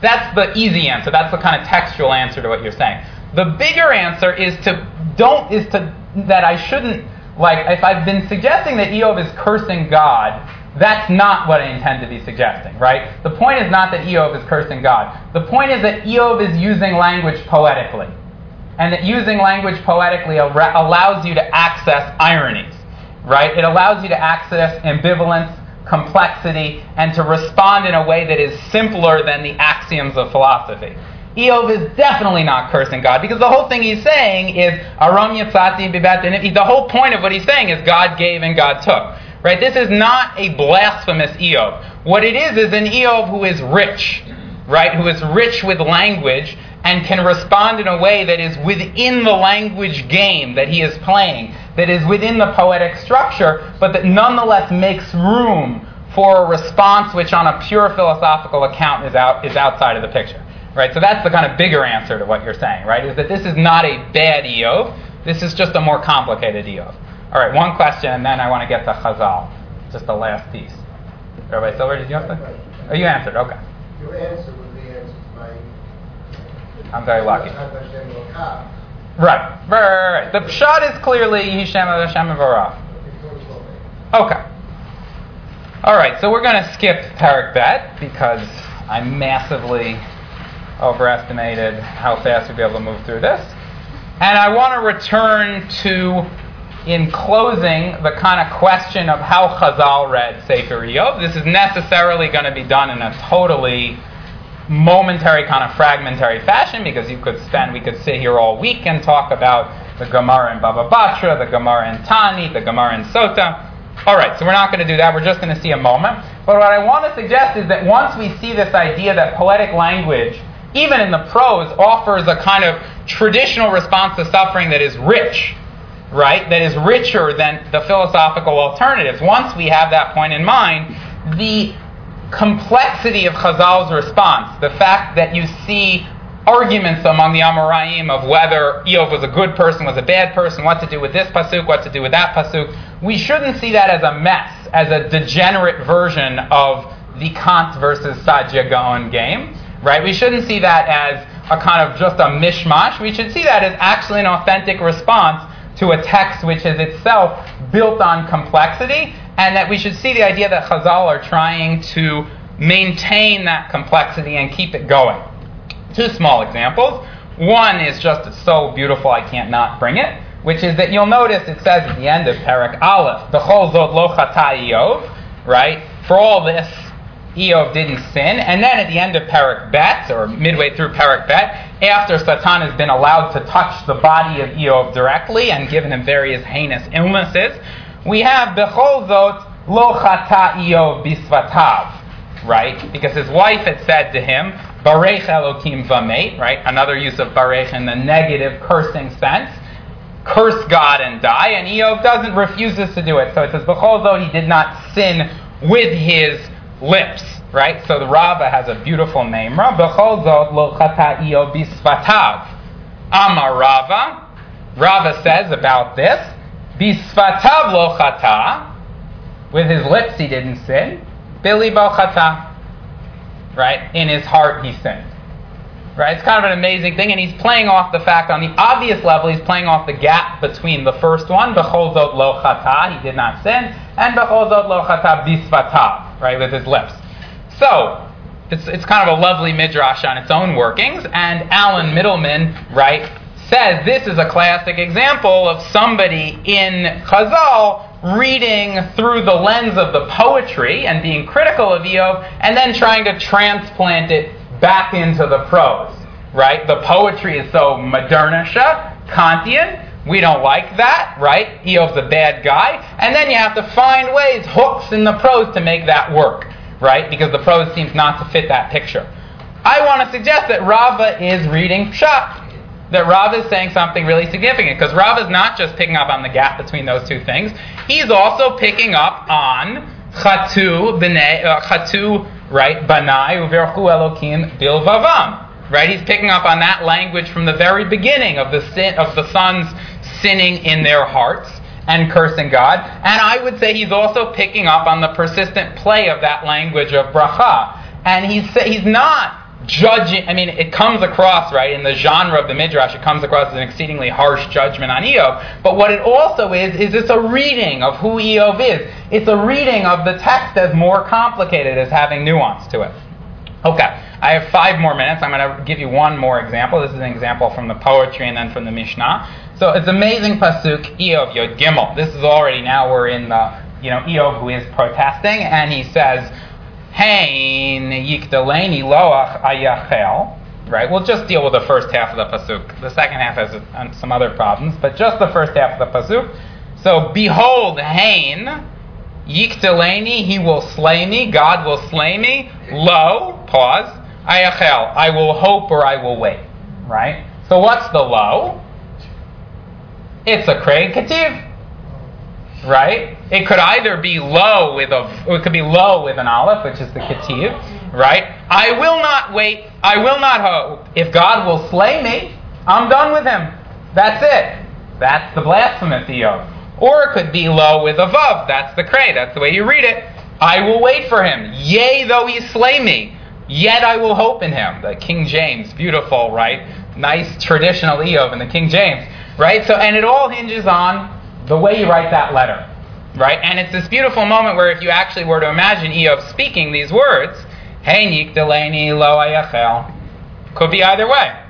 Speaker 1: That's the easy answer. That's the kind of textual answer to what you're saying. The bigger answer is to don't is to that I shouldn't like if I've been suggesting that Iyov is cursing God, that's not what I intend to be suggesting, right? The point is not that Iyov is cursing God. The point is that Iyov is using language poetically. And that using language poetically allows you to access ironies, right? It allows you to access ambivalence, complexity, and to respond in a way that is simpler than the axioms of philosophy. Iyov is definitely not cursing God because the whole thing he's saying is Aram Yatzati Bibat The whole point of what he's saying is God gave and God took. Right? This is not a blasphemous Iyov. What it is is an Iyov who is rich, right? Who is rich with language and can respond in a way that is within the language game that he is playing, that is within the poetic structure, but that nonetheless makes room for a response which, on a pure philosophical account, is out is outside of the picture. Right? So that's the kind of bigger answer to what you're saying, right? Is that this is not a bad Iyov, this is just a more complicated Iyov. All right, one question, and then I want to get to Chazal, just the last piece. Everybody Silver, did you have to? Oh, you answered. Okay,
Speaker 8: Your answer would be answered by.
Speaker 1: I'm very lucky. Right, right, right, right. The shot is clearly Hishem of Hashem Varach. Okay. All right, so we're going to skip Parak Bet because I massively overestimated how fast we'd be able to move through this. And I want to return to in closing the kind of question of how Chazal read Sefer Iyov. This is necessarily going to be done in a totally momentary kind of fragmentary fashion because you could spend we could sit here all week and talk about the Gemara in Baba Batra, the Gemara in Tani, the Gemara in Sota. All right, so we're not going to do that. We're just going to see a moment. But what I want to suggest is that once we see this idea that poetic language, even in the prose, offers a kind of traditional response to suffering that is rich, right? That is richer than the philosophical alternatives. Once we have that point in mind, the complexity of Chazal's response, the fact that you see arguments among the Amoraim of whether Iyov was a good person, was a bad person, what to do with this pasuk, what to do with that pasuk, we shouldn't see that as a mess, as a degenerate version of the Kant versus Saadia Gaon game, right? We shouldn't see that as a kind of just a mishmash. We should see that as actually an authentic response to a text which is itself built on complexity, and that we should see the idea that Chazal are trying to maintain that complexity and keep it going. Two small examples. One is just so beautiful I can't not bring it, which is that you'll notice it says at the end of Parak Aleph, the zot lo Iyov, right? For all this, Iyov didn't sin. And then at the end of Parak Bet, or midway through Parak Bet, after Satan has been allowed to touch the body of Iyov directly and given him various heinous illnesses, we have B'chol zot lo chata Iyov bisvatav, right? Because his wife had said to him, Barech Elokim Vamet, right? Another use of Barech in the negative cursing sense. Curse God and die, and Iyov doesn't refuses to do it. So it says, B'chol though he did not sin with his lips, right? So the Rava has a beautiful name. B'chol zot lo chata Iyov bisvatav. Amar Rava. Rava says about this, bisvatav lo chata. With his lips he didn't sin. Bo chata right? In his heart, he sinned. Right? It's kind of an amazing thing, and he's playing off the fact on the obvious level, he's playing off the gap between the first one, Bechol Zot Lo Chata, he did not sin, and Bechol Zot Lo Chata Bisvata, right, with his lips. So, it's, it's kind of a lovely midrash on its own workings, and Alan Mittleman, right, says this is a classic example of somebody in Chazal reading through the lens of the poetry and being critical of Iyov, and then trying to transplant it back into the prose. Right? The poetry is so modernisha, Kantian. We don't like that, right? Iyov's a bad guy. And then you have to find ways, hooks in the prose to make that work, right? Because the prose seems not to fit that picture. I want to suggest that Rava is reading Pshat that Rav is saying something really significant because Rav is not just picking up on the gap between those two things. He's also picking up on chatu b'nei uh, chatu right banai uverchu elokim bilvavam. Right, he's picking up on that language from the very beginning of the sin of the sons sinning in their hearts and cursing God. And I would say he's also picking up on the persistent play of that language of bracha. And he's he's not judging, I mean, it comes across, right, in the genre of the Midrash, it comes across as an exceedingly harsh judgment on Iyov. But what it also is, is it's a reading of who Iyov is. It's a reading of the text as more complicated, as having nuance to it. Okay, I have five more minutes. I'm going to give you one more example. This is an example from the poetry and then from the Mishnah. So it's amazing pasuk, Iyov Yod Gimel. This is already now we're in the, you know, Iyov who is protesting, and he says, Hein yikdaleni loach ayachel. Right, we'll just deal with the first half of the pasuk. The second half has uh, some other problems, but just the first half of the pasuk. So, behold, Hain yikdaleni, he will slay me. God will slay me. Lo, pause. Ayachel, I will hope or I will wait. Right. So, what's the lo? It's a Craig Kativ right? It could either be low with a, it could be low with an aleph, which is the kativ, right? I will not wait. I will not hope. If God will slay me, I'm done with Him. That's it. That's the blasphemous Iyov. Or it could be low with a vav. That's the cray. That's the way you read it. I will wait for Him. Yea, though He slay me, yet I will hope in Him. The King James, beautiful, right? Nice traditional Iyov in the King James, right? So, and it all hinges on the way you write that letter, right? And it's this beautiful moment where if you actually were to imagine Iyov speaking these words, Hey Nik Delaney Lo Ayachel, could be either way,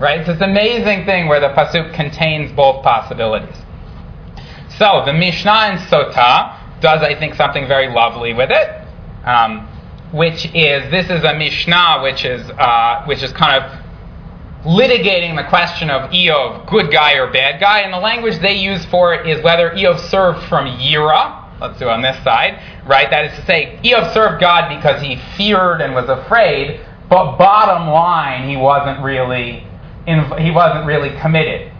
Speaker 1: right? It's this amazing thing where the pasuk contains both possibilities. So the Mishnah in Sota does, I think, something very lovely with it, um, which is this is a Mishnah which is uh, which is kind of litigating the question of Iyov, good guy or bad guy, and the language they use for it is whether Iyov served from Yira. Let's do it on this side, right? That is to say, Iyov served God because he feared and was afraid, but bottom line, he wasn't really in, he wasn't really committed,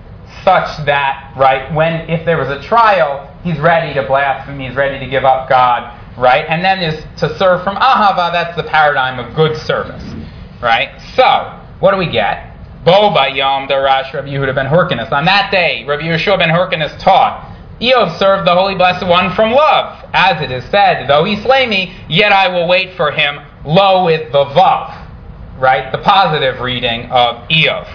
Speaker 1: such that right when if there was a trial, he's ready to blaspheme, he's ready to give up God, right? And then is to serve from Ahava. That's the paradigm of good service, right? So what do we get? Bo Yom Darash Rabbi Yehuda ben Hyrcanus. On that day, Rabbi Yeshua ben Hyrcanus taught, Iyov served the Holy Blessed One from love, as it is said, though he slay me, yet I will wait for him, lo with the vav, right? The positive reading of Iyov.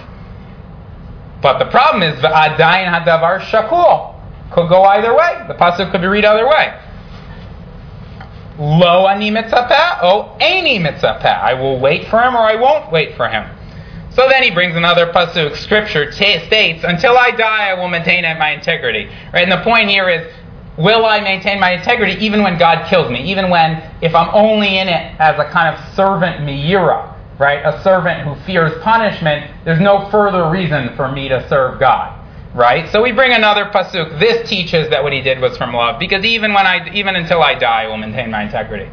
Speaker 1: But the problem is, Adayin hadavar shakul. Could go either way. The pasuk could be read either way. Lo ani mitzapeh, oh any mitzapeh. I will wait for him or I won't wait for him. So then he brings another pasuk. Scripture t- states, "Until I die, I will maintain my integrity." Right, and the point here is, will I maintain my integrity even when God kills me? Even when, if I'm only in it as a kind of servant miyira, right, a servant who fears punishment, there's no further reason for me to serve God. Right, so we bring another pasuk. This teaches that what he did was from love, because even when I, even until I die, I will maintain my integrity.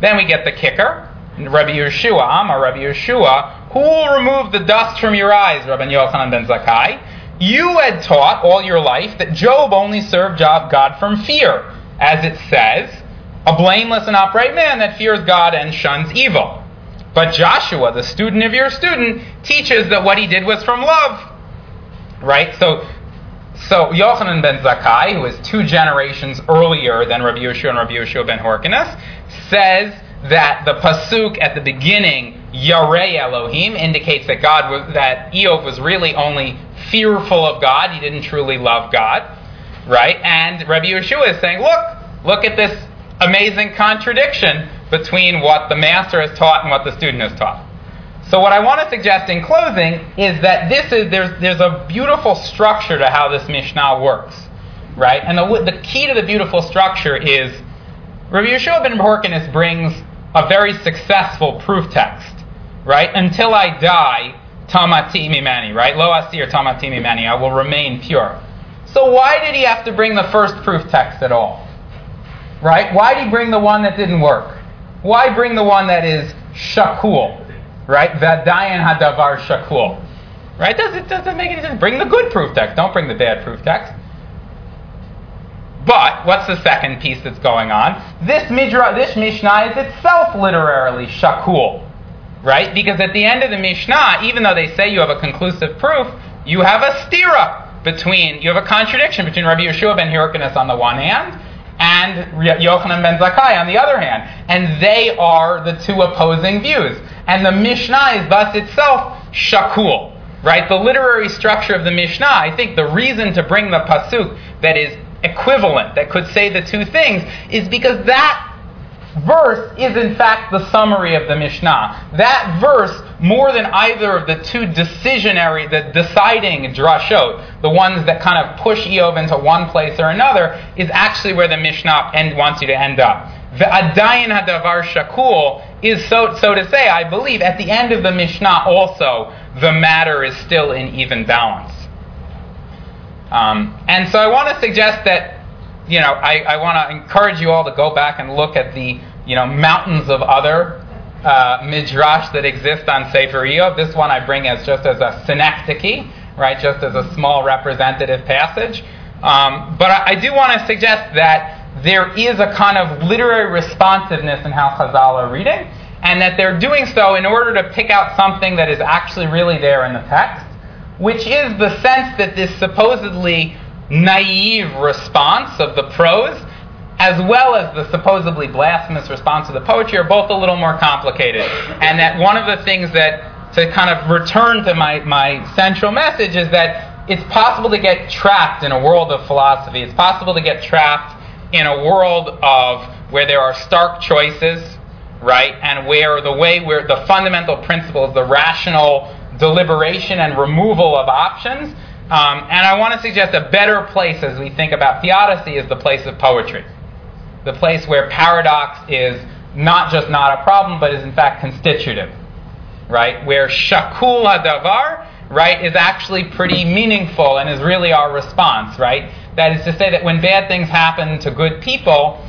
Speaker 1: Then we get the kicker, Rabbi Yeshua, Amar Rabbi Yeshua, who will remove the dust from your eyes, Rabbi Yochanan ben Zakkai? You had taught all your life that Job only served God from fear, as it says, a blameless and upright man that fears God and shuns evil. But Joshua, the student of your student, teaches that what he did was from love. Right? So, so Yochanan ben Zakkai, who is two generations earlier than Rabbi Yeshua and Rabbi Yeshua ben Hyrcanus, says that the pasuk at the beginning, Yarei Elohim, indicates that God was, that Iyov was really only fearful of God. He didn't truly love God, right? And Rabbi Yeshua is saying, look, look at this amazing contradiction between what the master has taught and what the student has taught. So what I want to suggest in closing is that this is there's there's a beautiful structure to how this Mishnah works, right? And the the key to the beautiful structure is Rabbi Yeshua ben Hyrcanus brings a very successful proof text, right? Until I die, tamati mimani, right? Lo asir tamati mimani, I will remain pure. So why did he have to bring the first proof text at all? Right? Why did he bring the one that didn't work? Why bring the one that is shakul? Right? Vadayan hadavar shakul. Right? Does it doesn't make any sense. Bring the good proof text. Don't bring the bad proof text. But what's the second piece that's going on? This midra, this Mishnah is itself literally shakul, right? Because at the end of the Mishnah, even though they say you have a conclusive proof, you have a stira between, you have a contradiction between Rabbi Yeshua ben Hyrcanus on the one hand and Yochanan ben Zakkai on the other hand, and they are the two opposing views. And the Mishnah is thus itself shakul, right? The literary structure of the Mishnah. I think the reason to bring the pasuk that is equivalent that could say the two things is because that verse is in fact the summary of the Mishnah. That verse, more than either of the two decisionary, the deciding drashot, the ones that kind of push Iyov into one place or another, is actually where the Mishnah end, wants you to end up. The Adayin Hadavar Shakul is so, so to say, I believe, at the end of the Mishnah also, the matter is still in even balance. Um, and so I want to suggest that, you know, I, I want to encourage you all to go back and look at the, you know, mountains of other uh, midrash that exist on Sefer Iyov. This one I bring as just as a synecdoche, right, just as a small representative passage. Um, but I, I do want to suggest that there is a kind of literary responsiveness in how Chazal are reading, and that they're doing so in order to pick out something that is actually really there in the text which is the sense that this supposedly naive response of the prose, as well as the supposedly blasphemous response of the poetry, are both a little more complicated. And that one of the things that, to kind of return to my, my central message, is that it's possible to get trapped in a world of philosophy. It's possible to get trapped in a world of where there are stark choices, right? And where the way where the fundamental principles, the rational deliberation and removal of options Um, and I want to suggest a better place as we think about theodicy is the place of poetry. The place where paradox is not just not a problem, but is in fact constitutive. Right? Where shakul hadavar, right, is actually pretty meaningful and is really our response, right? That is to say that when bad things happen to good people,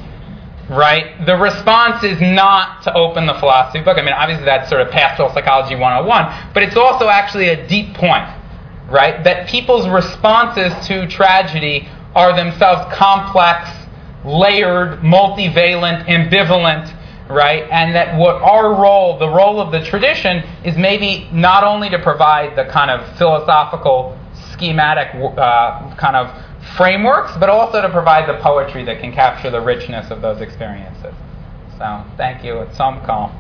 Speaker 1: right, the response is not to open the philosophy book. I mean, obviously that's sort of pastoral psychology 101, but it's also actually a deep point, right? That people's responses to tragedy are themselves complex, layered, multivalent, ambivalent, right? And that what our role, the role of the tradition, is maybe not only to provide the kind of philosophical, schematic uh, kind of frameworks, but also to provide the poetry that can capture the richness of those experiences. So, thank you. It's some call.